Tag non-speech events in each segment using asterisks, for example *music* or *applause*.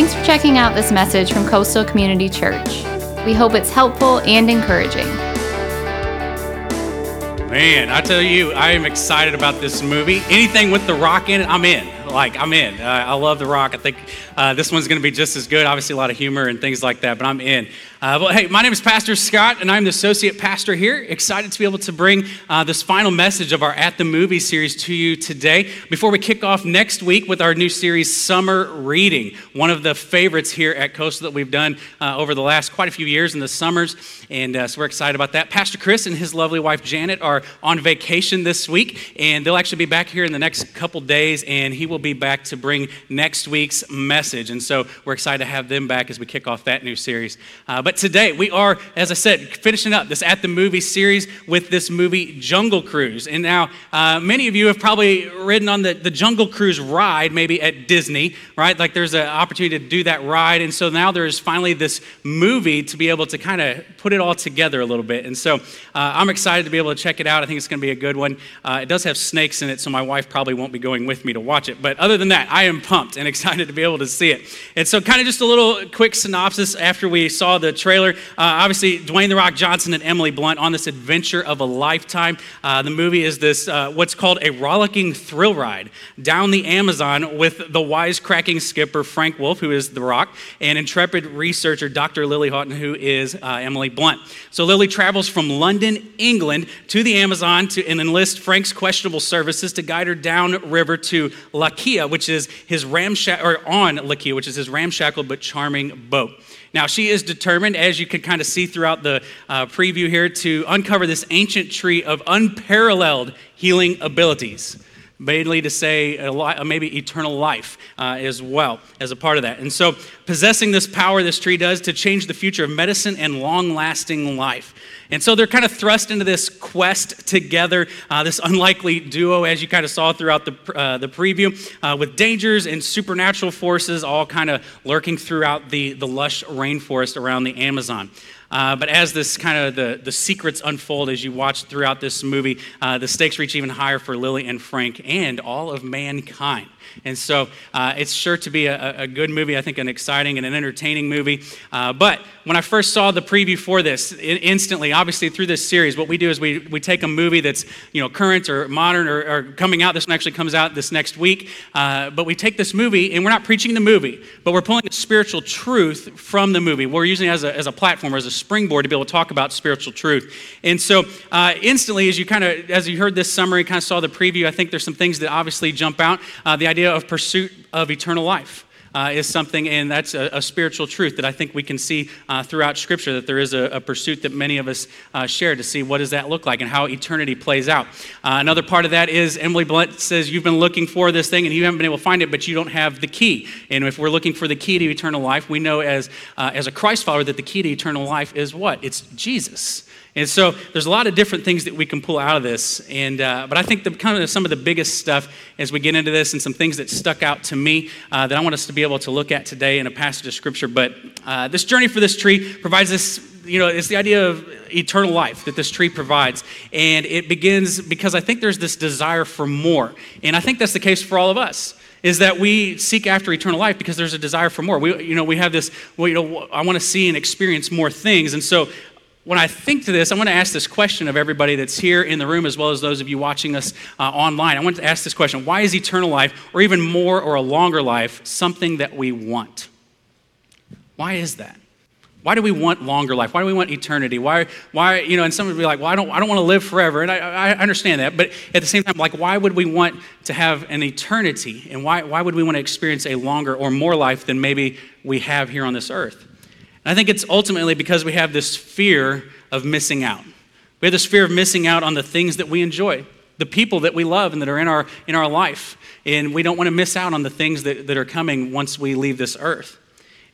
Thanks for checking out this message from Coastal Community Church. We hope it's helpful and encouraging. Man, I tell you, I am excited about this movie. Anything with The Rock in it, I'm in. Like, I'm in. Uh, I love The Rock. I think uh, this one's going to be just as good. Obviously, a lot of humor and things like that, but I'm in. Uh, but hey, my name is Pastor Scott, and I'm the associate pastor here. Excited to be able to bring uh, this final message of our At the Movie series to you today. Before we kick off next week with our new series, Summer Reading, one of the favorites here at Coastal that we've done uh, over the last quite a few years in the summers, and uh, so we're excited about that. Pastor Chris and his lovely wife Janet are on vacation this week, and they'll actually be back here in the next couple days, and he will be back to bring next week's message. And so we're excited to have them back as we kick off that new series. Uh, but today we are, as I said, finishing up this At the Movie series with this movie Jungle Cruise. And now uh, many of you have probably ridden on the, the Jungle Cruise ride, maybe at Disney, right? Like there's an opportunity to do that ride. And so now there's finally this movie to be able to kind of put it all together a little bit. And so uh, I'm excited to be able to check it out. I think it's going to be a good one. Uh, it does have snakes in it, so my wife probably won't be going with me to watch it. But other than that, I am pumped and *laughs* excited to be able to see it. And so, kind of just a little quick synopsis after we saw the trailer. Uh, obviously, Dwayne The Rock Johnson and Emily Blunt on this adventure of a lifetime. Uh, the movie is this, uh, what's called a rollicking thrill ride down the Amazon with the wisecracking skipper Frank Wolff, who is The Rock, and intrepid researcher Dr. Lily Houghton, who is uh, Emily Blunt. So, Lily travels from London, England to the Amazon to and enlist Frank's questionable services to guide her downriver to La Quila, which is his ramshackle, or on La Quila, which is his ramshackle but charming boat. Now, she is determined, as you can kind of see throughout the uh, preview here, to uncover this ancient tree of unparalleled healing abilities mainly to say maybe eternal life uh, as well as a part of that. And so, possessing this power this tree does to change the future of medicine and long lasting life. And so they're kind of thrust into this quest together, uh, this unlikely duo, as you kind of saw throughout the, uh, the preview, uh, with dangers and supernatural forces all kind of lurking throughout the, the lush rainforest around the Amazon. Uh, but as this kind of the, the secrets unfold as you watch throughout this movie, uh, the stakes reach even higher for Lily and Frank and all of mankind. And so uh, it's sure to be a, a, good movie, I think an exciting and an entertaining movie. Uh, but when I first saw the preview for this, instantly, obviously through this series, what we do is we, we take a movie that's you know current or modern or, or coming out. This one actually comes out this next week. Uh, but we take this movie and we're not preaching the movie, but we're pulling a spiritual truth from the movie. We're using it as a, as a platform as a springboard to be able to talk about spiritual truth. And so uh, instantly, as you kind of, as you heard this summary, kind of saw the preview, I think there's some things that obviously jump out. Uh, the idea of pursuit of eternal life. Uh, is something, and that's a, a, spiritual truth that I think we can see uh, throughout Scripture. That there is a, a pursuit that many of us uh, share to see what does that look like and how eternity plays out. Uh, another part of that is Emily Blunt says you've been looking for this thing and you haven't been able to find it, but you don't have the key. And if we're looking for the key to eternal life, we know as uh, as a Christ follower that the key to eternal life is what? It's Jesus. And so there's a lot of different things that we can pull out of this. And, uh, but I think the, kind of some of the biggest stuff as we get into this and some things that stuck out to me uh, that I want us to be able to look at today in a passage of scripture. But uh, this journey for this tree provides this, you know, it's the idea of eternal life that this tree provides. And it begins because I think there's this desire for more. And I think that's the case for all of us is that we seek after eternal life because there's a desire for more. We, you know, we have this, well, you know, I want to see and experience more things. And so when I think to this, I want to ask this question of everybody that's here in the room, as well as those of you watching us uh, online. I want to ask this question Why is eternal life, or even more or a longer life, something that we want? Why is that? Why do we want longer life? Why do we want eternity? Why, why you know, and some would be like, well, I don't, I don't want to live forever. And I, I understand that. But at the same time, like, why would we want to have an eternity? And why, why would we want to experience a longer or more life than maybe we have here on this earth? I think it's ultimately because we have this fear of missing out. We have this fear of missing out on the things that we enjoy, the people that we love and that are in our, in our life. And we don't want to miss out on the things that, that are coming once we leave this earth.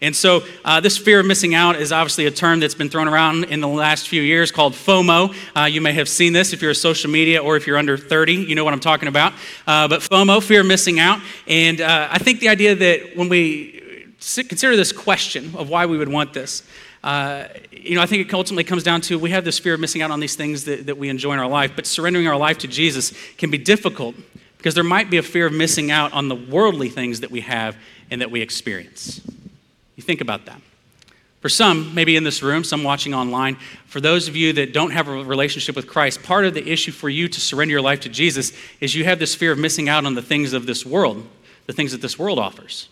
And so, uh, this fear of missing out is obviously a term that's been thrown around in the last few years called FOMO. Uh, you may have seen this if you're a social media or if you're under 30, you know what I'm talking about. Uh, but FOMO, fear of missing out. And uh, I think the idea that when we consider this question of why we would want this. Uh, you know, I think it ultimately comes down to we have this fear of missing out on these things that, that we enjoy in our life, but surrendering our life to Jesus can be difficult because there might be a fear of missing out on the worldly things that we have and that we experience. You think about that. For some, maybe in this room, some watching online, for those of you that don't have a relationship with Christ, part of the issue for you to surrender your life to Jesus is you have this fear of missing out on the things of this world, the things that this world offers.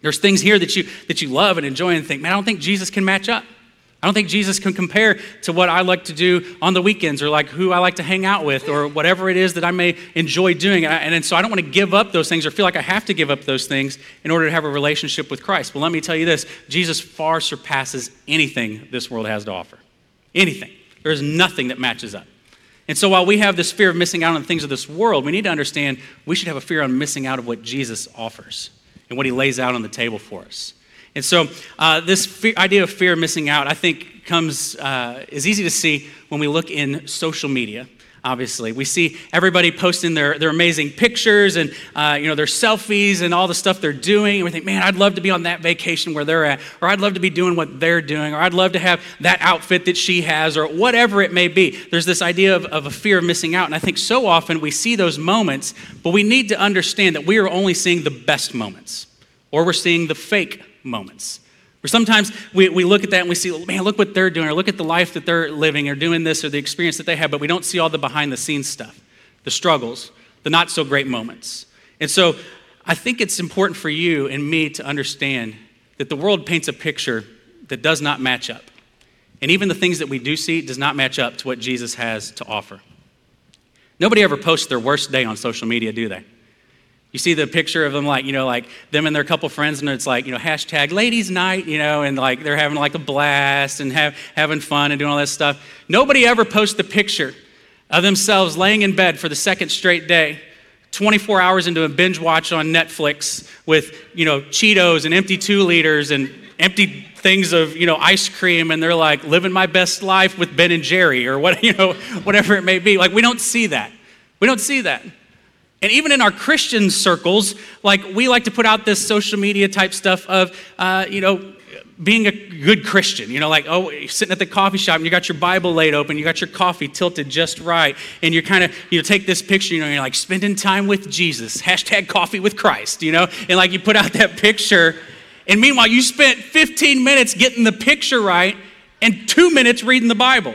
There's things here that you, that you love and enjoy and think, man, I don't think Jesus can match up. I don't think Jesus can compare to what I like to do on the weekends or like who I like to hang out with or whatever it is that I may enjoy doing. And, and so I don't want to give up those things or feel like I have to give up those things in order to have a relationship with Christ. Well, let me tell you this Jesus far surpasses anything this world has to offer. Anything. There is nothing that matches up. And so while we have this fear of missing out on the things of this world, we need to understand we should have a fear on missing out of what Jesus offers and what he lays out on the table for us. And so, uh, this fe- idea of fear of missing out, I think, comes uh, is easy to see when we look in social media. Obviously, we see everybody posting their, their amazing pictures and uh, you know their selfies and all the stuff they're doing. And we think, man, I'd love to be on that vacation where they're at, or I'd love to be doing what they're doing, or I'd love to have that outfit that she has, or whatever it may be. There's this idea of, of a fear of missing out, and I think so often we see those moments, but we need to understand that we are only seeing the best moments, or we're seeing the fake moments. Or sometimes we, we look at that and we see, man, look what they're doing, or look at the life that they're living, or doing this, or the experience that they have, but we don't see all the behind the scenes stuff, the struggles, the not so great moments. And so I think it's important for you and me to understand that the world paints a picture that does not match up. And even the things that we do see does not match up to what Jesus has to offer. Nobody ever posts their worst day on social media, do they? You see the picture of them, like, you know, like them and their couple friends, and it's like, you know, hashtag ladies' night, you know, and like they're having like a blast and have, having fun and doing all that stuff. Nobody ever posts the picture of themselves laying in bed for the second straight day, 24 hours into a binge watch on Netflix with, you know, Cheetos and empty two liters and empty things of, you know, ice cream, and they're like living my best life with Ben and Jerry or what, *laughs* you know, whatever it may be. Like, we don't see that. We don't see that. And even in our Christian circles, like we like to put out this social media type stuff of, uh, you know, being a good Christian, you know, like, oh, you're sitting at the coffee shop and you got your Bible laid open, you got your coffee tilted just right, and you're kind of, you know, take this picture, you know, you're like spending time with Jesus, hashtag coffee with Christ, you know, and like you put out that picture, and meanwhile, you spent 15 minutes getting the picture right and two minutes reading the Bible.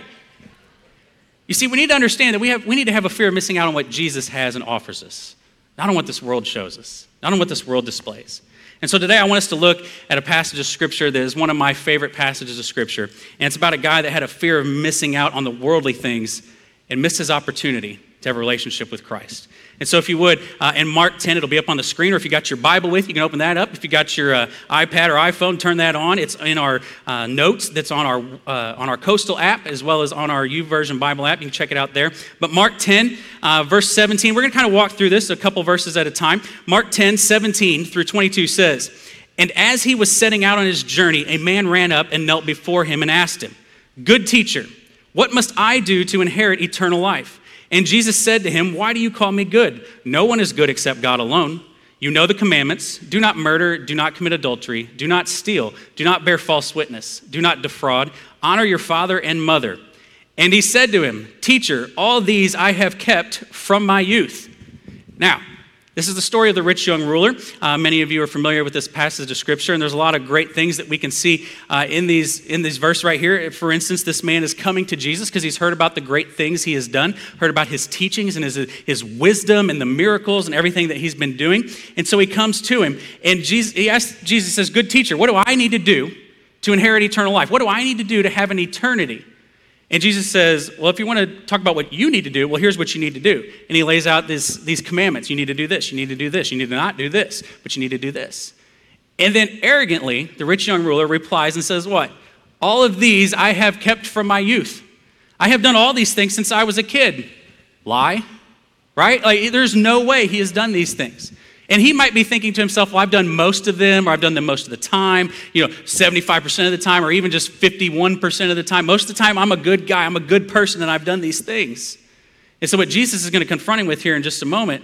You see, we need to understand that we, have, we need to have a fear of missing out on what Jesus has and offers us, not on what this world shows us, not on what this world displays. And so today I want us to look at a passage of Scripture that is one of my favorite passages of Scripture. And it's about a guy that had a fear of missing out on the worldly things and missed his opportunity to have a relationship with Christ. And so, if you would, uh, in Mark 10, it'll be up on the screen, or if you got your Bible with, you you can open that up. If you got your uh, iPad or iPhone, turn that on. It's in our uh, notes that's on our, uh, on our Coastal app, as well as on our YouVersion Bible app. You can check it out there. But Mark 10, uh, verse 17, we're going to kind of walk through this a couple verses at a time. Mark 10, 17 through 22 says, And as he was setting out on his journey, a man ran up and knelt before him and asked him, Good teacher, what must I do to inherit eternal life? And Jesus said to him, Why do you call me good? No one is good except God alone. You know the commandments do not murder, do not commit adultery, do not steal, do not bear false witness, do not defraud, honor your father and mother. And he said to him, Teacher, all these I have kept from my youth. Now, this is the story of the rich young ruler. Uh, many of you are familiar with this passage of scripture, and there's a lot of great things that we can see uh, in these in this verse right here. For instance, this man is coming to Jesus because he's heard about the great things he has done, heard about his teachings and his, his wisdom and the miracles and everything that he's been doing. And so he comes to him, and Jesus, he asks, Jesus says, "Good teacher, what do I need to do to inherit eternal life? What do I need to do to have an eternity?" And Jesus says, Well, if you want to talk about what you need to do, well, here's what you need to do. And he lays out this, these commandments. You need to do this, you need to do this, you need to not do this, but you need to do this. And then arrogantly, the rich young ruler replies and says, What? All of these I have kept from my youth. I have done all these things since I was a kid. Lie, right? Like, there's no way he has done these things. And he might be thinking to himself, well, I've done most of them, or I've done them most of the time, you know, 75% of the time, or even just 51% of the time. Most of the time, I'm a good guy, I'm a good person, and I've done these things. And so, what Jesus is going to confront him with here in just a moment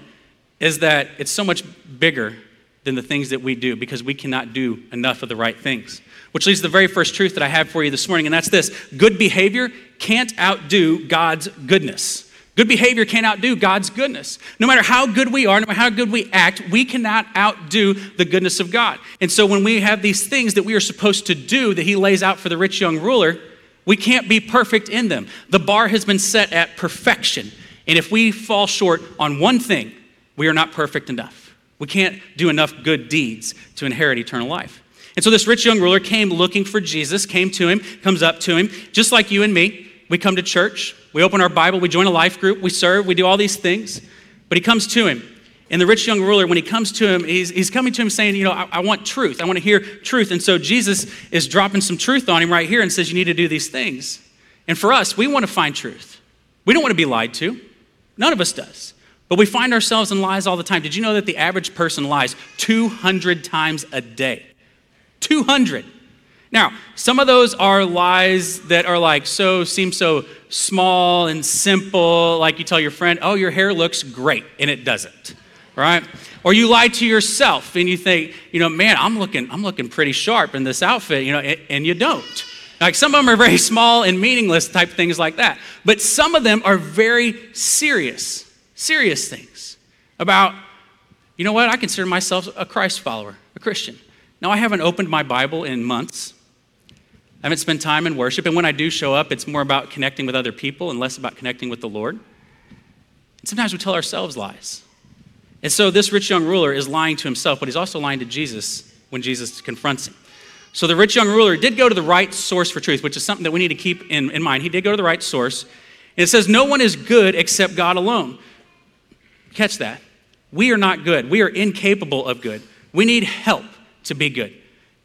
is that it's so much bigger than the things that we do because we cannot do enough of the right things. Which leads to the very first truth that I have for you this morning, and that's this good behavior can't outdo God's goodness. Good behavior can't outdo God's goodness. No matter how good we are, no matter how good we act, we cannot outdo the goodness of God. And so when we have these things that we are supposed to do that He lays out for the rich young ruler, we can't be perfect in them. The bar has been set at perfection. And if we fall short on one thing, we are not perfect enough. We can't do enough good deeds to inherit eternal life. And so this rich young ruler came looking for Jesus, came to him, comes up to him, just like you and me. We come to church, we open our Bible, we join a life group, we serve, we do all these things. But he comes to him. And the rich young ruler, when he comes to him, he's, he's coming to him saying, You know, I, I want truth. I want to hear truth. And so Jesus is dropping some truth on him right here and says, You need to do these things. And for us, we want to find truth. We don't want to be lied to. None of us does. But we find ourselves in lies all the time. Did you know that the average person lies 200 times a day? 200. Now, some of those are lies that are like so, seem so small and simple, like you tell your friend, oh, your hair looks great, and it doesn't, right? Or you lie to yourself and you think, you know, man, I'm looking, I'm looking pretty sharp in this outfit, you know, and, and you don't. Like some of them are very *laughs* small and meaningless type things like that. But some of them are very serious, serious things about, you know what, I consider myself a Christ follower, a Christian. Now, I haven't opened my Bible in months. I haven't spent time in worship. And when I do show up, it's more about connecting with other people and less about connecting with the Lord. And sometimes we tell ourselves lies. And so this rich young ruler is lying to himself, but he's also lying to Jesus when Jesus confronts him. So the rich young ruler did go to the right source for truth, which is something that we need to keep in, in mind. He did go to the right source. And it says, No one is good except God alone. Catch that. We are not good. We are incapable of good. We need help to be good.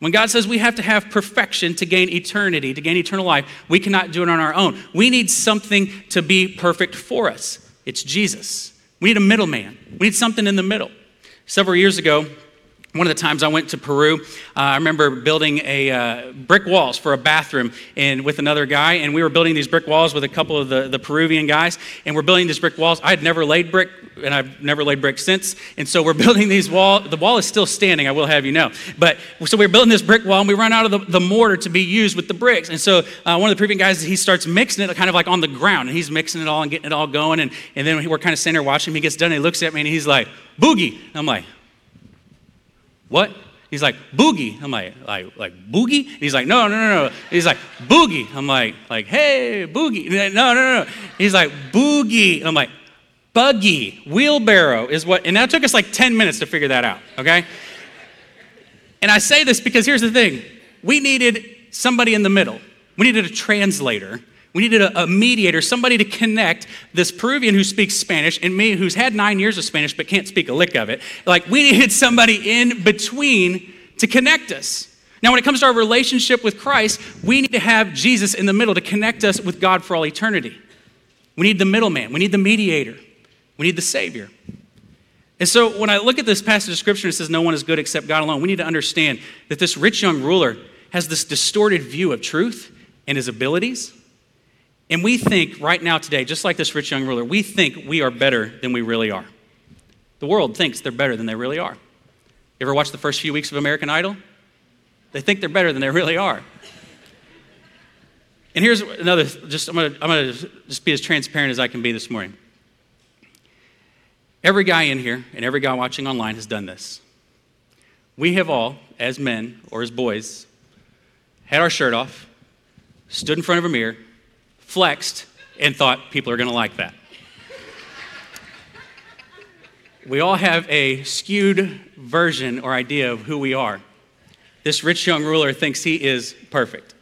When God says we have to have perfection to gain eternity, to gain eternal life, we cannot do it on our own. We need something to be perfect for us. It's Jesus. We need a middleman. We need something in the middle. Several years ago, one of the times I went to Peru, uh, I remember building a uh, brick walls for a bathroom and with another guy, and we were building these brick walls with a couple of the, the Peruvian guys, and we're building these brick walls. I had never laid brick, and I've never laid brick since, and so we're *laughs* building these wall. The wall is still standing, I will have you know. But so we're building this brick wall, and we run out of the, the mortar to be used with the bricks, and so uh, one of the Peruvian guys he starts mixing it kind of like on the ground, and he's mixing it all and getting it all going, and, and then we're kind of sitting there watching him. He gets done, and he looks at me, and he's like, "Boogie," I'm like. What? He's like, boogie. I'm like, like, like boogie? And he's like, no, no, no, no. He's like, boogie. I'm like, like, hey, boogie. No, no, no. He's like, boogie. I'm like, buggy, wheelbarrow is what, and that took us like 10 minutes to figure that out, okay? And I say this because here's the thing we needed somebody in the middle, we needed a translator we needed a, a, mediator, somebody to connect this Peruvian who speaks Spanish and me who's had nine years of Spanish but can't speak a lick of it. Like, we *laughs* needed somebody in between to connect us. Now, when it comes to our relationship with Christ, we need to have Jesus in the middle to connect us with God for all eternity. We need the middleman, we need the mediator, we need the Savior. And so, when I look at this passage of Scripture, it says, No one is good except God alone. We need to understand that this rich young ruler has this distorted view of truth and his abilities and we think right now, today, just like this rich young ruler, we think we are better than we really are. The world thinks they're better than they really are. You ever watch the first few weeks of American Idol? They think they're better than they really are. And here's another, just I'm gonna, I'm gonna just be as transparent as I can be this morning. Every guy in here and every guy watching online has done this. We have all, as men or as boys, had our shirt off, stood in front of a mirror, flexed, and thought people are going to like that. we all have a skewed version or idea of who we are. This rich young ruler thinks he is perfect.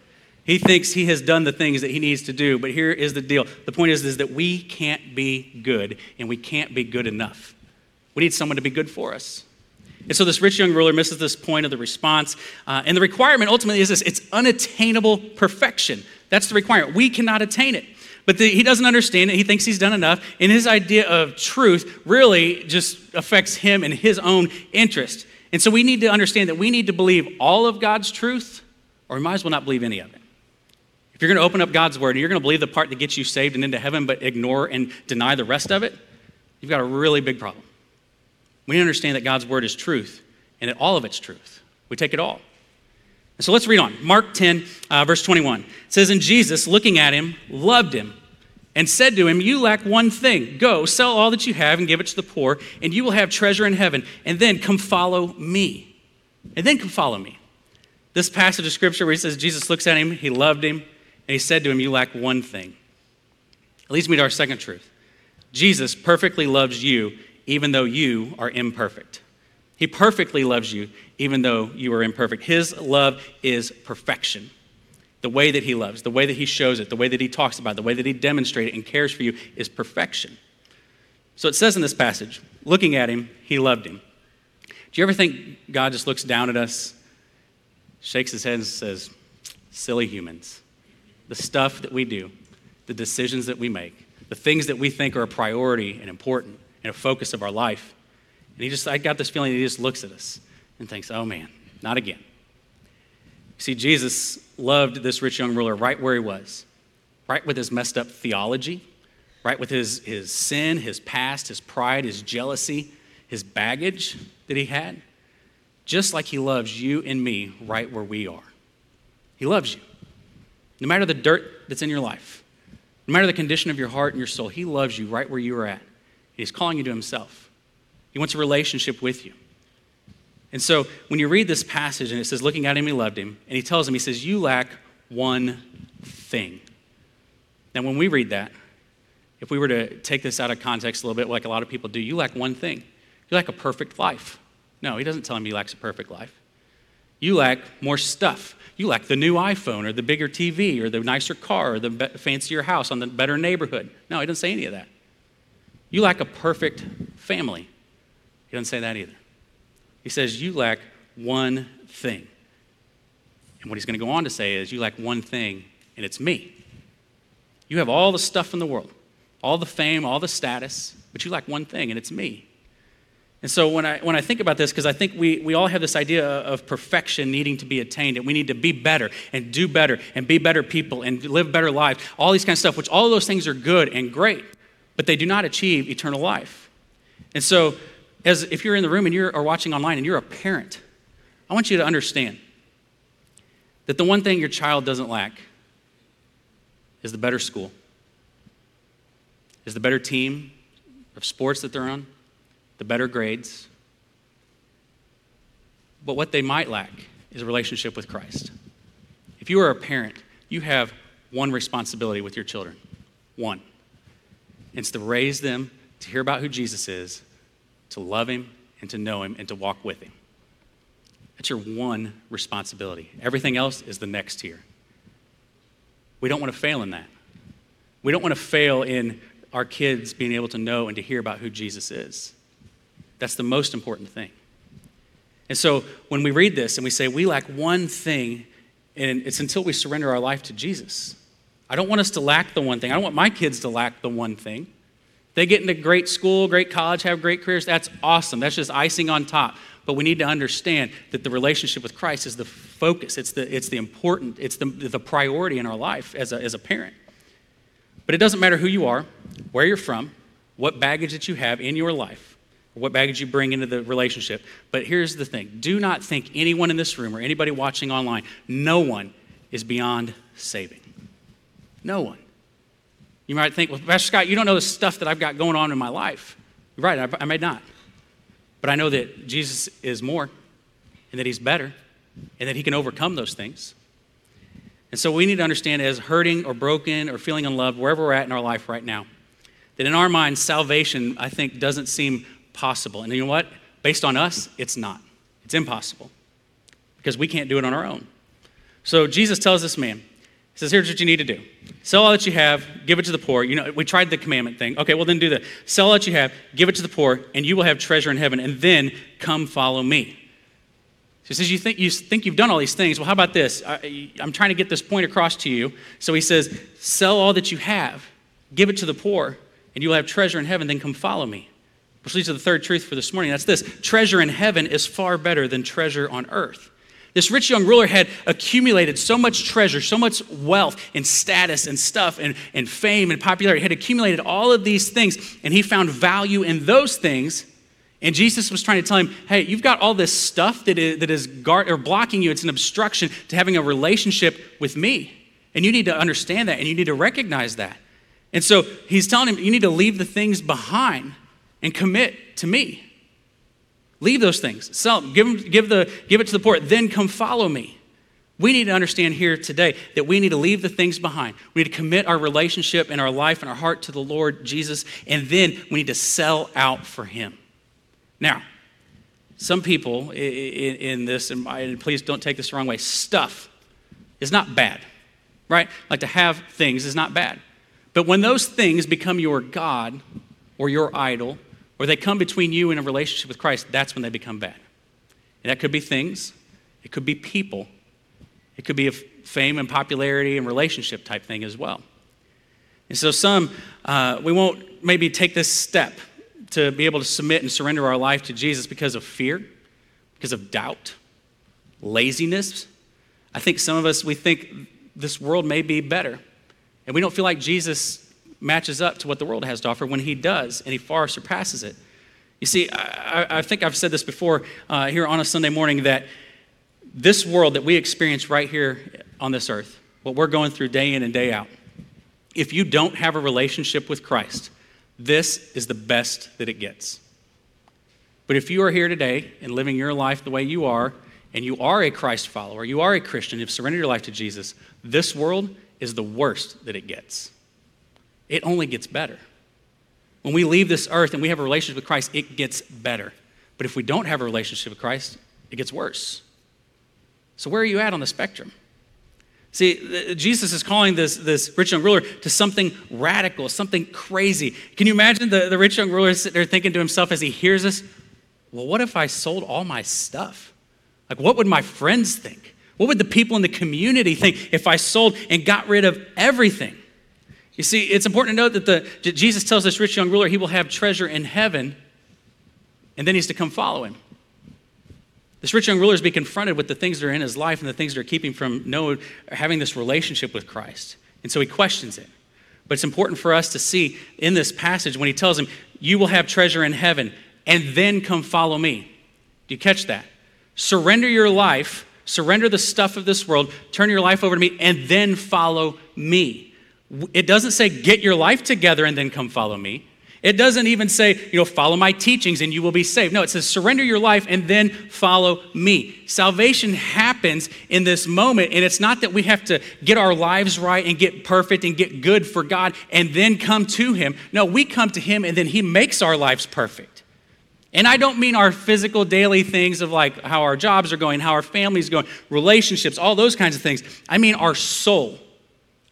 He thinks he has done the things that he needs to do, but here is the deal. The point is, is that we can't be good, and we can't be good enough. We need someone to be good for us. And so this rich young ruler misses this point of the response. Uh, and the requirement ultimately is this it's unattainable perfection. That's the requirement. We cannot attain it. But the, he doesn't understand it. He thinks he's done enough. And his idea of truth really just affects him and his own interest. And so we need to understand that we need to believe all of God's truth, or we might as well not believe any of it. If you're going to open up God's word and you're going to believe the part that gets you saved and into heaven, but ignore and deny the rest of it, you've got a really big problem. We understand that God's word is truth and that all of it's truth. We take it all. And so let's read on. Mark 10, uh, verse 21. It says, And Jesus, looking at him, loved him and said to him, You lack one thing. Go, sell all that you have and give it to the poor, and you will have treasure in heaven. And then come follow me. And then come follow me. This passage of scripture where he says, Jesus looks at him, he loved him, and he said to him, You lack one thing. It leads me to our second truth Jesus perfectly loves you, even though you are imperfect. He perfectly loves you, even though you are imperfect. His love is perfection the way that he loves, the way that he shows it, the way that he talks about it, the way that he demonstrates it and cares for you is perfection. So it says in this passage, looking at him, he loved him. Do you ever think God just looks down at us, shakes his head, and says, Silly humans. The stuff that we do, the decisions that we make, the things that we think are a priority and important a focus of our life. And he just, I got this feeling he just looks at us and thinks, oh man, not again. See, Jesus loved this rich young ruler right where he was, right with his messed up theology, right with his, his sin, his past, his pride, his jealousy, his baggage that he had, just like he loves you and me right where we are. He loves you. No matter the dirt that's in your life, no matter the condition of your heart and your soul, he loves you right where you are at. He's calling you to himself. He wants a relationship with you. And so when you read this passage and it says, looking at him, he loved him, and he tells him, he says, You lack one thing. Now, when we read that, if we were to take this out of context a little bit, like a lot of people do, you lack one thing. You lack a perfect life. No, he doesn't tell him he lacks a perfect life. You lack more stuff. You lack the new iPhone or the bigger TV or the nicer car or the fancier house on the better neighborhood. No, he doesn't say any of that. You lack a perfect family. He doesn't say that either. He says, You lack one thing. And what he's going to go on to say is, You lack one thing, and it's me. You have all the stuff in the world, all the fame, all the status, but you lack one thing, and it's me. And so when I, when I think about this, because I think we, we all have this idea of perfection needing to be attained, and we need to be better and do better and be better people and live better lives, all these kind of stuff, which all those things are good and great, but they do not achieve eternal life. And so as if you're in the room and you're watching online and you're a parent, I want you to understand that the one thing your child doesn't lack is the better school, is the better team of sports that they're on, the better grades. But what they might lack is a relationship with Christ. If you are a parent, you have one responsibility with your children. One. It's to raise them to hear about who Jesus is to love Him and to know Him and to walk with Him. That's your one responsibility. Everything else is the next tier. We don't want to fail in that. We don't want to fail in our kids being able to know and to hear about who Jesus is. That's the most important thing. And so when we read this and we say we lack one thing, and it's until we surrender our life to Jesus. I don't want us to lack the one thing. I don't want my kids to lack the one thing. They get into great school, great college, have great careers. That's awesome. That's just icing on top. But we need to understand that the relationship with Christ is the focus. It's the, it's the important, it's the, the priority in our life as a, as a parent. But it doesn't matter who you are, where you're from, what baggage that you have in your life, what baggage you bring into the relationship. But here's the thing do not think anyone in this room or anybody watching online, no one is beyond saving. No one. You might think, well, Pastor Scott, you don't know the stuff that I've got going on in my life. You're right, I, I may not. But I know that Jesus is more and that he's better and that he can overcome those things. And so we need to understand as hurting or broken or feeling unloved, wherever we're at in our life right now, that in our minds, salvation, I think, doesn't seem possible. And you know what? Based on us, it's not. It's impossible because we can't do it on our own. So Jesus tells this man, he says, Here's what you need to do sell all that you have, give it to the poor. You know, we tried the commandment thing. Okay, well, then do that. Sell all that you have, give it to the poor, and you will have treasure in heaven, and then come follow me. He says, you think, you think you've done all these things. Well, how about this? I, I'm trying to get this point across to you. So he says, Sell all that you have, give it to the poor, and you will have treasure in heaven, then come follow me. Which leads to the third truth for this morning. That's this treasure in heaven is far better than treasure on earth. This rich young ruler had accumulated so much treasure, so much wealth and status and stuff and, and fame and popularity. He had accumulated all of these things, and he found value in those things. And Jesus was trying to tell him, hey, you've got all this stuff that is, that is guard, or blocking you. It's an obstruction to having a relationship with me. And you need to understand that, and you need to recognize that. And so he's telling him, you need to leave the things behind and commit to me. Leave those things. Sell them. Give, give, the, give it to the poor. Then come follow me. We need to understand here today that we need to leave the things behind. We need to commit our relationship and our life and our heart to the Lord Jesus, and then we need to sell out for Him. Now, some people in, in this, and please don't take this the wrong way, stuff is not bad, right? Like to have things is not bad. But when those things become your God or your idol, or they come between you and a relationship with Christ, that's when they become bad. And that could be things, it could be people, it could be a fame and popularity and relationship type thing as well. And so, some, uh, we won't maybe take this step to be able to submit and surrender our life to Jesus because of fear, because of doubt, laziness. I think some of us, we think this world may be better. And we don't feel like Jesus matches up to what the world has to offer when he does, and he far surpasses it. You see, I, I think I've said this before uh, here on a Sunday morning that this world that we experience right here on this earth, what we're going through day in and day out, if you don't have a relationship with Christ, this is the best that it gets. But if you are here today and living your life the way you are, and you are a Christ follower, you are a Christian, you've surrendered your life to Jesus, this world is the worst that it gets. It only gets better. When we leave this earth and we have a relationship with Christ, it gets better. But if we don't have a relationship with Christ, it gets worse. So, where are you at on the spectrum? See, Jesus is calling this, this rich young ruler to something radical, something crazy. Can you imagine the, the rich young ruler sitting there thinking to himself as he hears this, well, what if I sold all my stuff? Like, what would my friends think? What would the people in the community think if I sold and got rid of everything? You see, it's important to note that the, Jesus tells this rich young ruler he will have treasure in heaven, and then he's to come follow him. This rich young ruler is being confronted with the things that are in his life and the things that are keeping from knowing, having this relationship with Christ. And so he questions it. But it's important for us to see in this passage when he tells him, You will have treasure in heaven, and then come follow me. Do you catch that? Surrender your life Surrender the stuff of this world, turn your life over to me, and then follow me. It doesn't say get your life together and then come follow me. It doesn't even say, you know, follow my teachings and you will be saved. No, it says surrender your life and then follow me. Salvation happens in this moment, and it's not that we have to get our lives right and get perfect and get good for God and then come to Him. No, we come to Him and then He makes our lives perfect. And I don't mean our physical daily things of like how our jobs are going, how our families going, relationships, all those kinds of things. I mean our soul,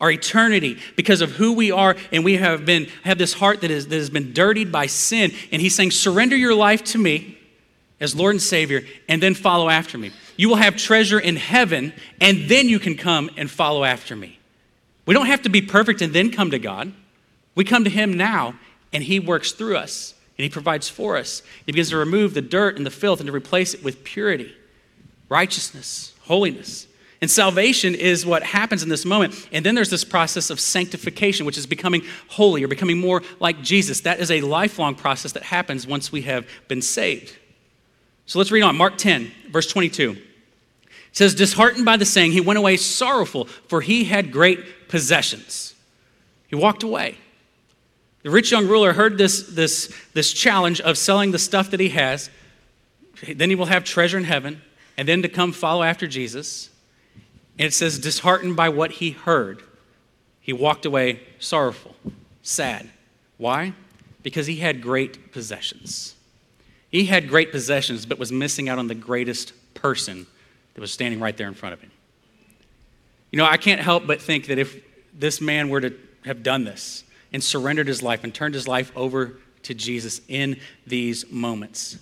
our eternity, because of who we are, and we have been have this heart that, is, that has been dirtied by sin. And he's saying, surrender your life to me as Lord and Savior, and then follow after me. You will have treasure in heaven, and then you can come and follow after me. We don't have to be perfect and then come to God. We come to Him now, and He works through us and He provides for us. He begins to remove the dirt and the filth and to replace it with purity, righteousness, holiness. And salvation is what happens in this moment. And then there's this process of sanctification, which is becoming holy or becoming more like Jesus. That is a lifelong process that happens once we have been saved. So let's read on. Mark 10, verse 22. It says, Disheartened by the saying, he went away sorrowful, for he had great possessions. He walked away. The rich young ruler heard this, this, this challenge of selling the stuff that he has. Then he will have treasure in heaven, and then to come follow after Jesus. And it says, disheartened by what he heard, he walked away sorrowful, sad. Why? Because he had great possessions. He had great possessions, but was missing out on the greatest person that was standing right there in front of him. You know, I can't help but think that if this man were to have done this, and surrendered his life and turned his life over to Jesus in these moments,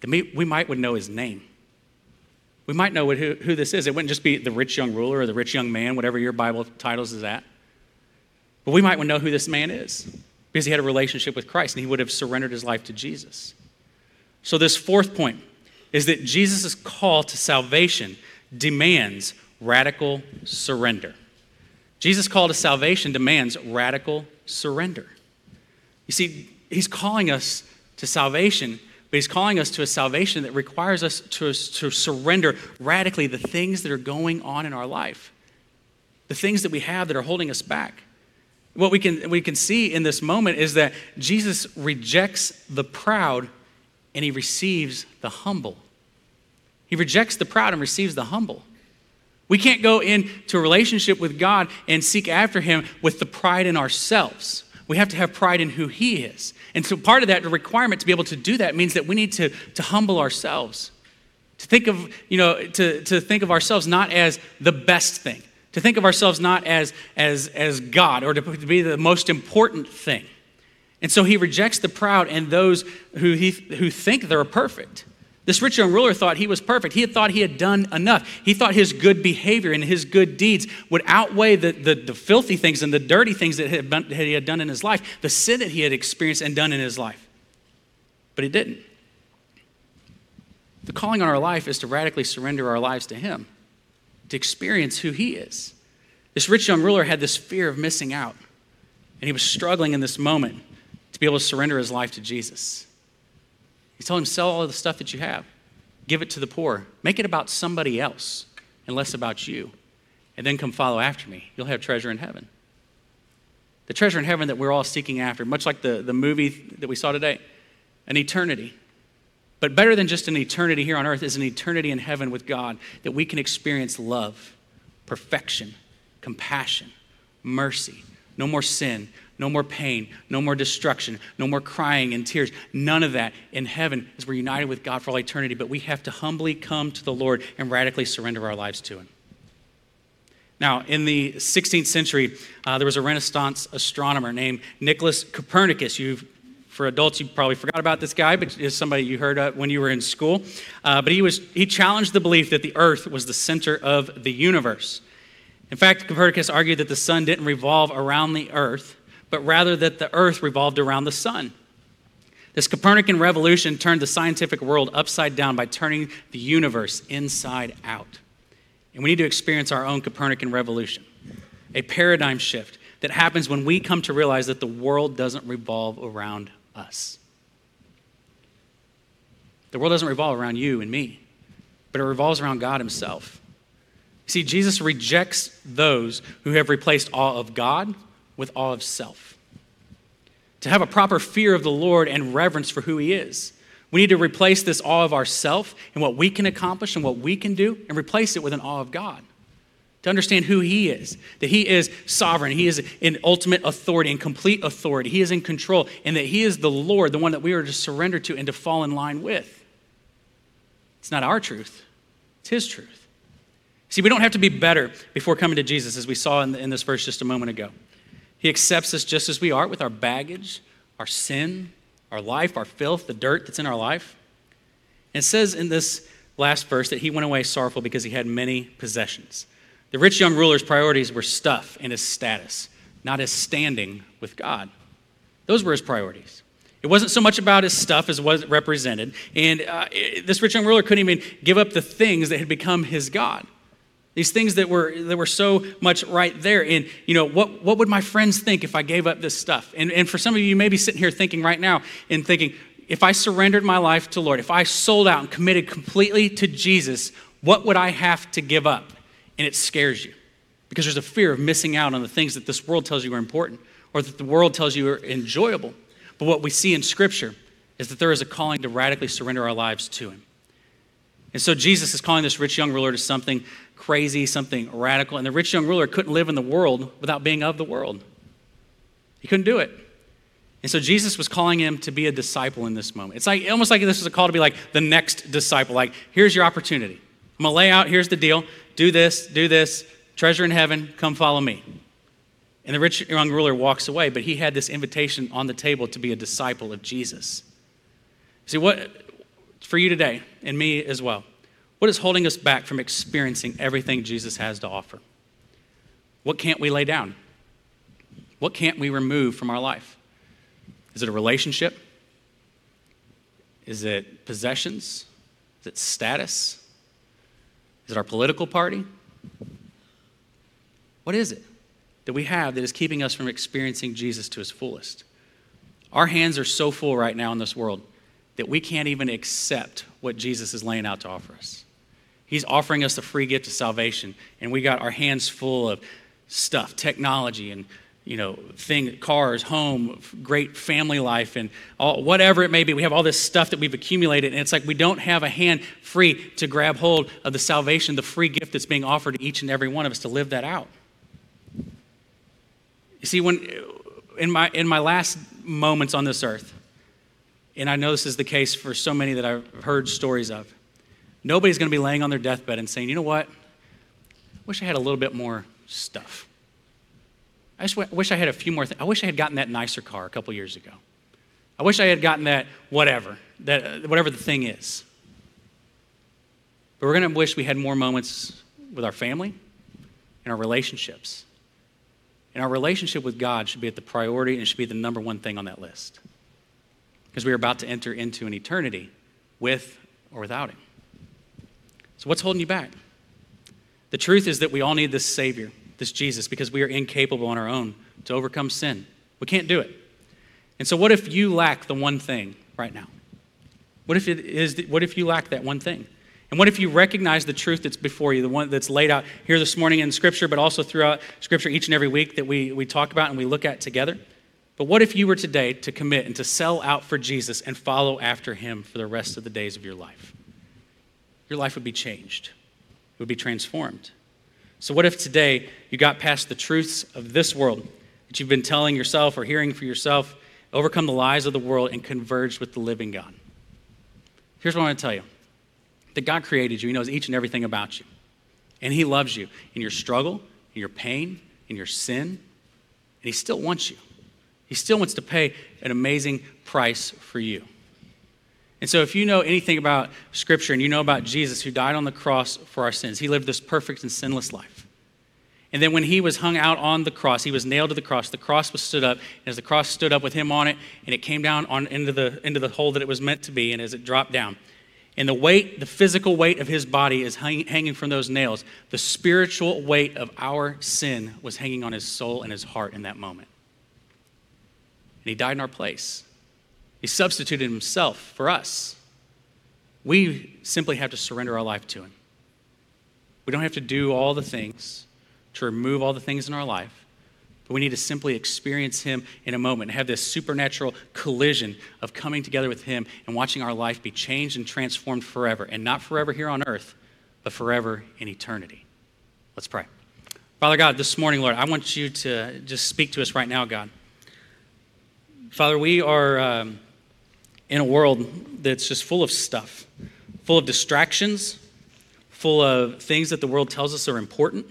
then we, we might would know his name. We might know who, who this is. It wouldn't just be the rich young ruler or the rich young man, whatever your Bible titles is at. But we might know who this man is because he had a relationship with Christ and he would have surrendered his life to Jesus. So, this fourth point is that Jesus' call to salvation demands radical surrender. Jesus' call to salvation demands radical surrender. You see, he's calling us to salvation, but he's calling us to a salvation that requires us to, to surrender radically the things that are going on in our life, the things that we have that are holding us back. What we can, we can see in this moment is that Jesus rejects the proud and he receives the humble. He rejects the proud and receives the humble. We can't go into a relationship with God and seek after him with the pride in ourselves. We have to have pride in who he is. And so part of that, requirement to be able to do that means that we need to, to humble ourselves. To think of, you know, to, to think of ourselves not as the best thing, to think of ourselves not as, as, as God or to be the most important thing. And so he rejects the proud and those who, he, who think they're perfect. This rich young ruler thought he was perfect. He had thought he had done enough. He thought his good behavior and his good deeds would outweigh the, the, the filthy things and the dirty things that, had been, that he had done in his life, the sin that he had experienced and done in his life. But he didn't. The calling on our life is to radically surrender our lives to him, to experience who he is. This rich young ruler had this fear of missing out, and he was struggling in this moment to be able to surrender his life to Jesus. He told him, Sell all the stuff that you have, give it to the poor, make it about somebody else and less about you, and then come follow after me. You'll have treasure in heaven. The treasure in heaven that we're all seeking after, much like the, the movie that we saw today, an eternity. But better than just an eternity here on earth is an eternity in heaven with God that we can experience love, perfection, compassion, mercy, no more sin, no more pain, no more destruction, no more crying and tears. None of that in heaven as we're united with God for all eternity, but we have to humbly come to the Lord and radically surrender our lives to Him. Now, in the 16th century, uh, there was a Renaissance astronomer named Nicholas Copernicus. You've for adults, you probably forgot about this guy, but is somebody you heard of when you were in school. Uh, but he was he challenged the belief that the Earth was the center of the universe. In fact, Copernicus argued that the sun didn't revolve around the Earth, but rather that the earth revolved around the sun. This Copernican revolution turned the scientific world upside down by turning the universe inside out. And we need to experience our own Copernican revolution, a paradigm shift that happens when we come to realize that the world doesn't revolve around us. The world doesn't revolve around you and me, but it revolves around God Himself. See, Jesus rejects those who have replaced awe of God with awe of self. To have a proper fear of the Lord and reverence for who He is. We need to replace this awe of ourself and what we can accomplish and what we can do and replace it with an awe of God. To understand who He is, that He is sovereign, He is in ultimate authority and complete authority, He is in control, and that He is the Lord, the one that we are to surrender to and to fall in line with. It's not our truth, it's His truth. See, we don't have to be better before coming to Jesus, as we saw in, in this verse just a moment ago. He accepts us just as we are with our baggage, our sin, our life, our filth, the dirt that's in our life. And it says in this last verse that he went away sorrowful because he had many possessions. The rich young ruler's priorities were stuff and his status, not his standing with God. Those were his priorities. It wasn't so much about his stuff as was represented. And uh, this rich young ruler couldn't even give up the things that had become his God. These things that were, that were so much right there. And, you know, what, what would my friends think if I gave up this stuff? And, and for some of you, you may be sitting here thinking right now and thinking, if I surrendered my life to Lord, if I sold out and committed completely to Jesus, what would I have to give up? And it scares you because there's a fear of missing out on the things that this world tells you are important or that the world tells you are enjoyable. But what we see in Scripture is that there is a calling to radically surrender our lives to Him. And so Jesus is calling this rich young ruler to something crazy, something radical. And the rich young ruler couldn't live in the world without being of the world. He couldn't do it. And so Jesus was calling him to be a disciple in this moment. It's like almost like this was a call to be like the next disciple. Like, here's your opportunity. I'm gonna lay out, here's the deal. Do this, do this, treasure in heaven, come follow me. And the rich young ruler walks away, but he had this invitation on the table to be a disciple of Jesus. See, what for you today, and me as well, what is holding us back from experiencing everything Jesus has to offer? What can't we lay down? What can't we remove from our life? Is it a relationship? Is it possessions? Is it status? Is it our political party? What is it that we have that is keeping us from experiencing Jesus to his fullest? Our hands are so full right now in this world that we can't even accept what Jesus is laying out to offer us. He's offering us the free gift of salvation, and we got our hands full of stuff, technology, and you know, thing, cars, home, great family life, and all, whatever it may be. We have all this stuff that we've accumulated, and it's like we don't have a hand free to grab hold of the salvation, the free gift that's being offered to each and every one of us to live that out. You see, when in my in my last moments on this earth, and I know this is the case for so many that I've heard stories of, nobody's going to be laying on their deathbed and saying, "You know what? I wish I had a little bit more stuff." I just wish I had a few more things. I wish I had gotten that nicer car a couple years ago. I wish I had gotten that whatever, that uh, whatever the thing is. But we're going to wish we had more moments with our family and our relationships. And our relationship with God should be at the priority and should be the number one thing on that list. Because we are about to enter into an eternity with or without Him. So, what's holding you back? The truth is that we all need this Savior this Jesus because we are incapable on our own to overcome sin. We can't do it. And so, what if you lack the one thing right now? What if, it is, what if you lack that one thing? And what if you recognize the truth that's before you, the one that's laid out here this morning in Scripture, but also throughout Scripture each and every week that we, we talk about and we look at together? But what if you were today to commit and to sell out for Jesus and follow after him for the rest of the days of your life? Your life would be changed, it would be transformed. So, what if today you got past the truths of this world that you've been telling yourself or hearing for yourself, overcome the lies of the world, and converged with the living God? Here's what I want to tell you that God created you, He knows each and everything about you. And He loves you in your struggle, in your pain, in your sin, and He still wants you. He still wants to pay an amazing price for you. And so, if you know anything about Scripture and you know about Jesus who died on the cross for our sins, he lived this perfect and sinless life. And then, when he was hung out on the cross, he was nailed to the cross. The cross was stood up, and as the cross stood up with him on it, and it came down on, into, the, into the hole that it was meant to be, and as it dropped down, and the weight, the physical weight of his body is hang, hanging from those nails, the spiritual weight of our sin was hanging on his soul and his heart in that moment. And he died in our place. He substituted himself for us. We simply have to surrender our life to him. We don't have to do all the things to remove all the things in our life, but we need to simply experience him in a moment and have this supernatural collision of coming together with him and watching our life be changed and transformed forever. And not forever here on earth, but forever in eternity. Let's pray. Father God, this morning, Lord, I want you to just speak to us right now, God. Father, we are. Um, in a world that's just full of stuff, full of distractions, full of things that the world tells us are important,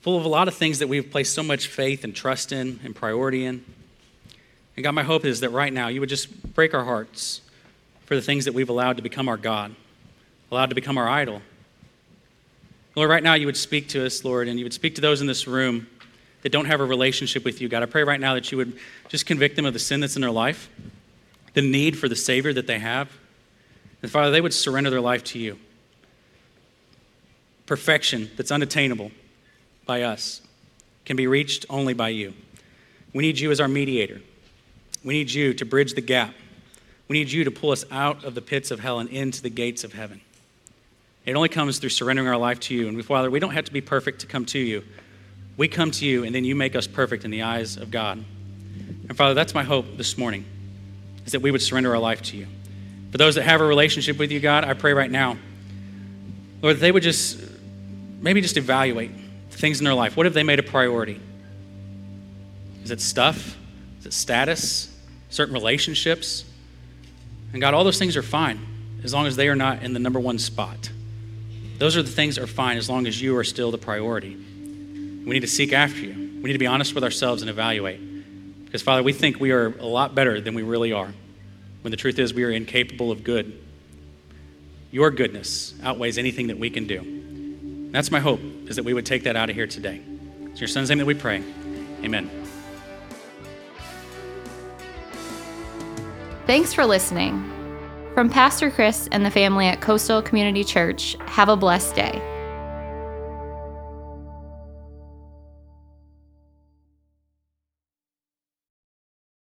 full of a lot of things that we've placed so much faith and trust in and priority in. And God, my hope is that right now you would just break our hearts for the things that we've allowed to become our God, allowed to become our idol. Lord, right now you would speak to us, Lord, and you would speak to those in this room that don't have a relationship with you, God. I pray right now that you would just convict them of the sin that's in their life, the need for the Savior that they have. And Father, they would surrender their life to you. Perfection that's unattainable by us can be reached only by you. We need you as our mediator. We need you to bridge the gap. We need you to pull us out of the pits of hell and into the gates of heaven. It only comes through surrendering our life to you. And Father, we don't have to be perfect to come to you. We come to you, and then you make us perfect in the eyes of God. And Father, that's my hope this morning, is that we would surrender our life to you. For those that have a relationship with you, God, I pray right now, Lord, that they would just maybe just evaluate things in their life. What have they made a priority? Is it stuff? Is it status? Certain relationships? And God, all those things are fine as long as they are not in the number one spot. Those are the things that are fine as long as you are still the priority. We need to seek after you. We need to be honest with ourselves and evaluate. Because, Father, we think we are a lot better than we really are, when the truth is we are incapable of good. Your goodness outweighs anything that we can do. And that's my hope, is that we would take that out of here today. It's your son's name that we pray. Amen. Thanks for listening. From Pastor Chris and the family at Coastal Community Church, have a blessed day.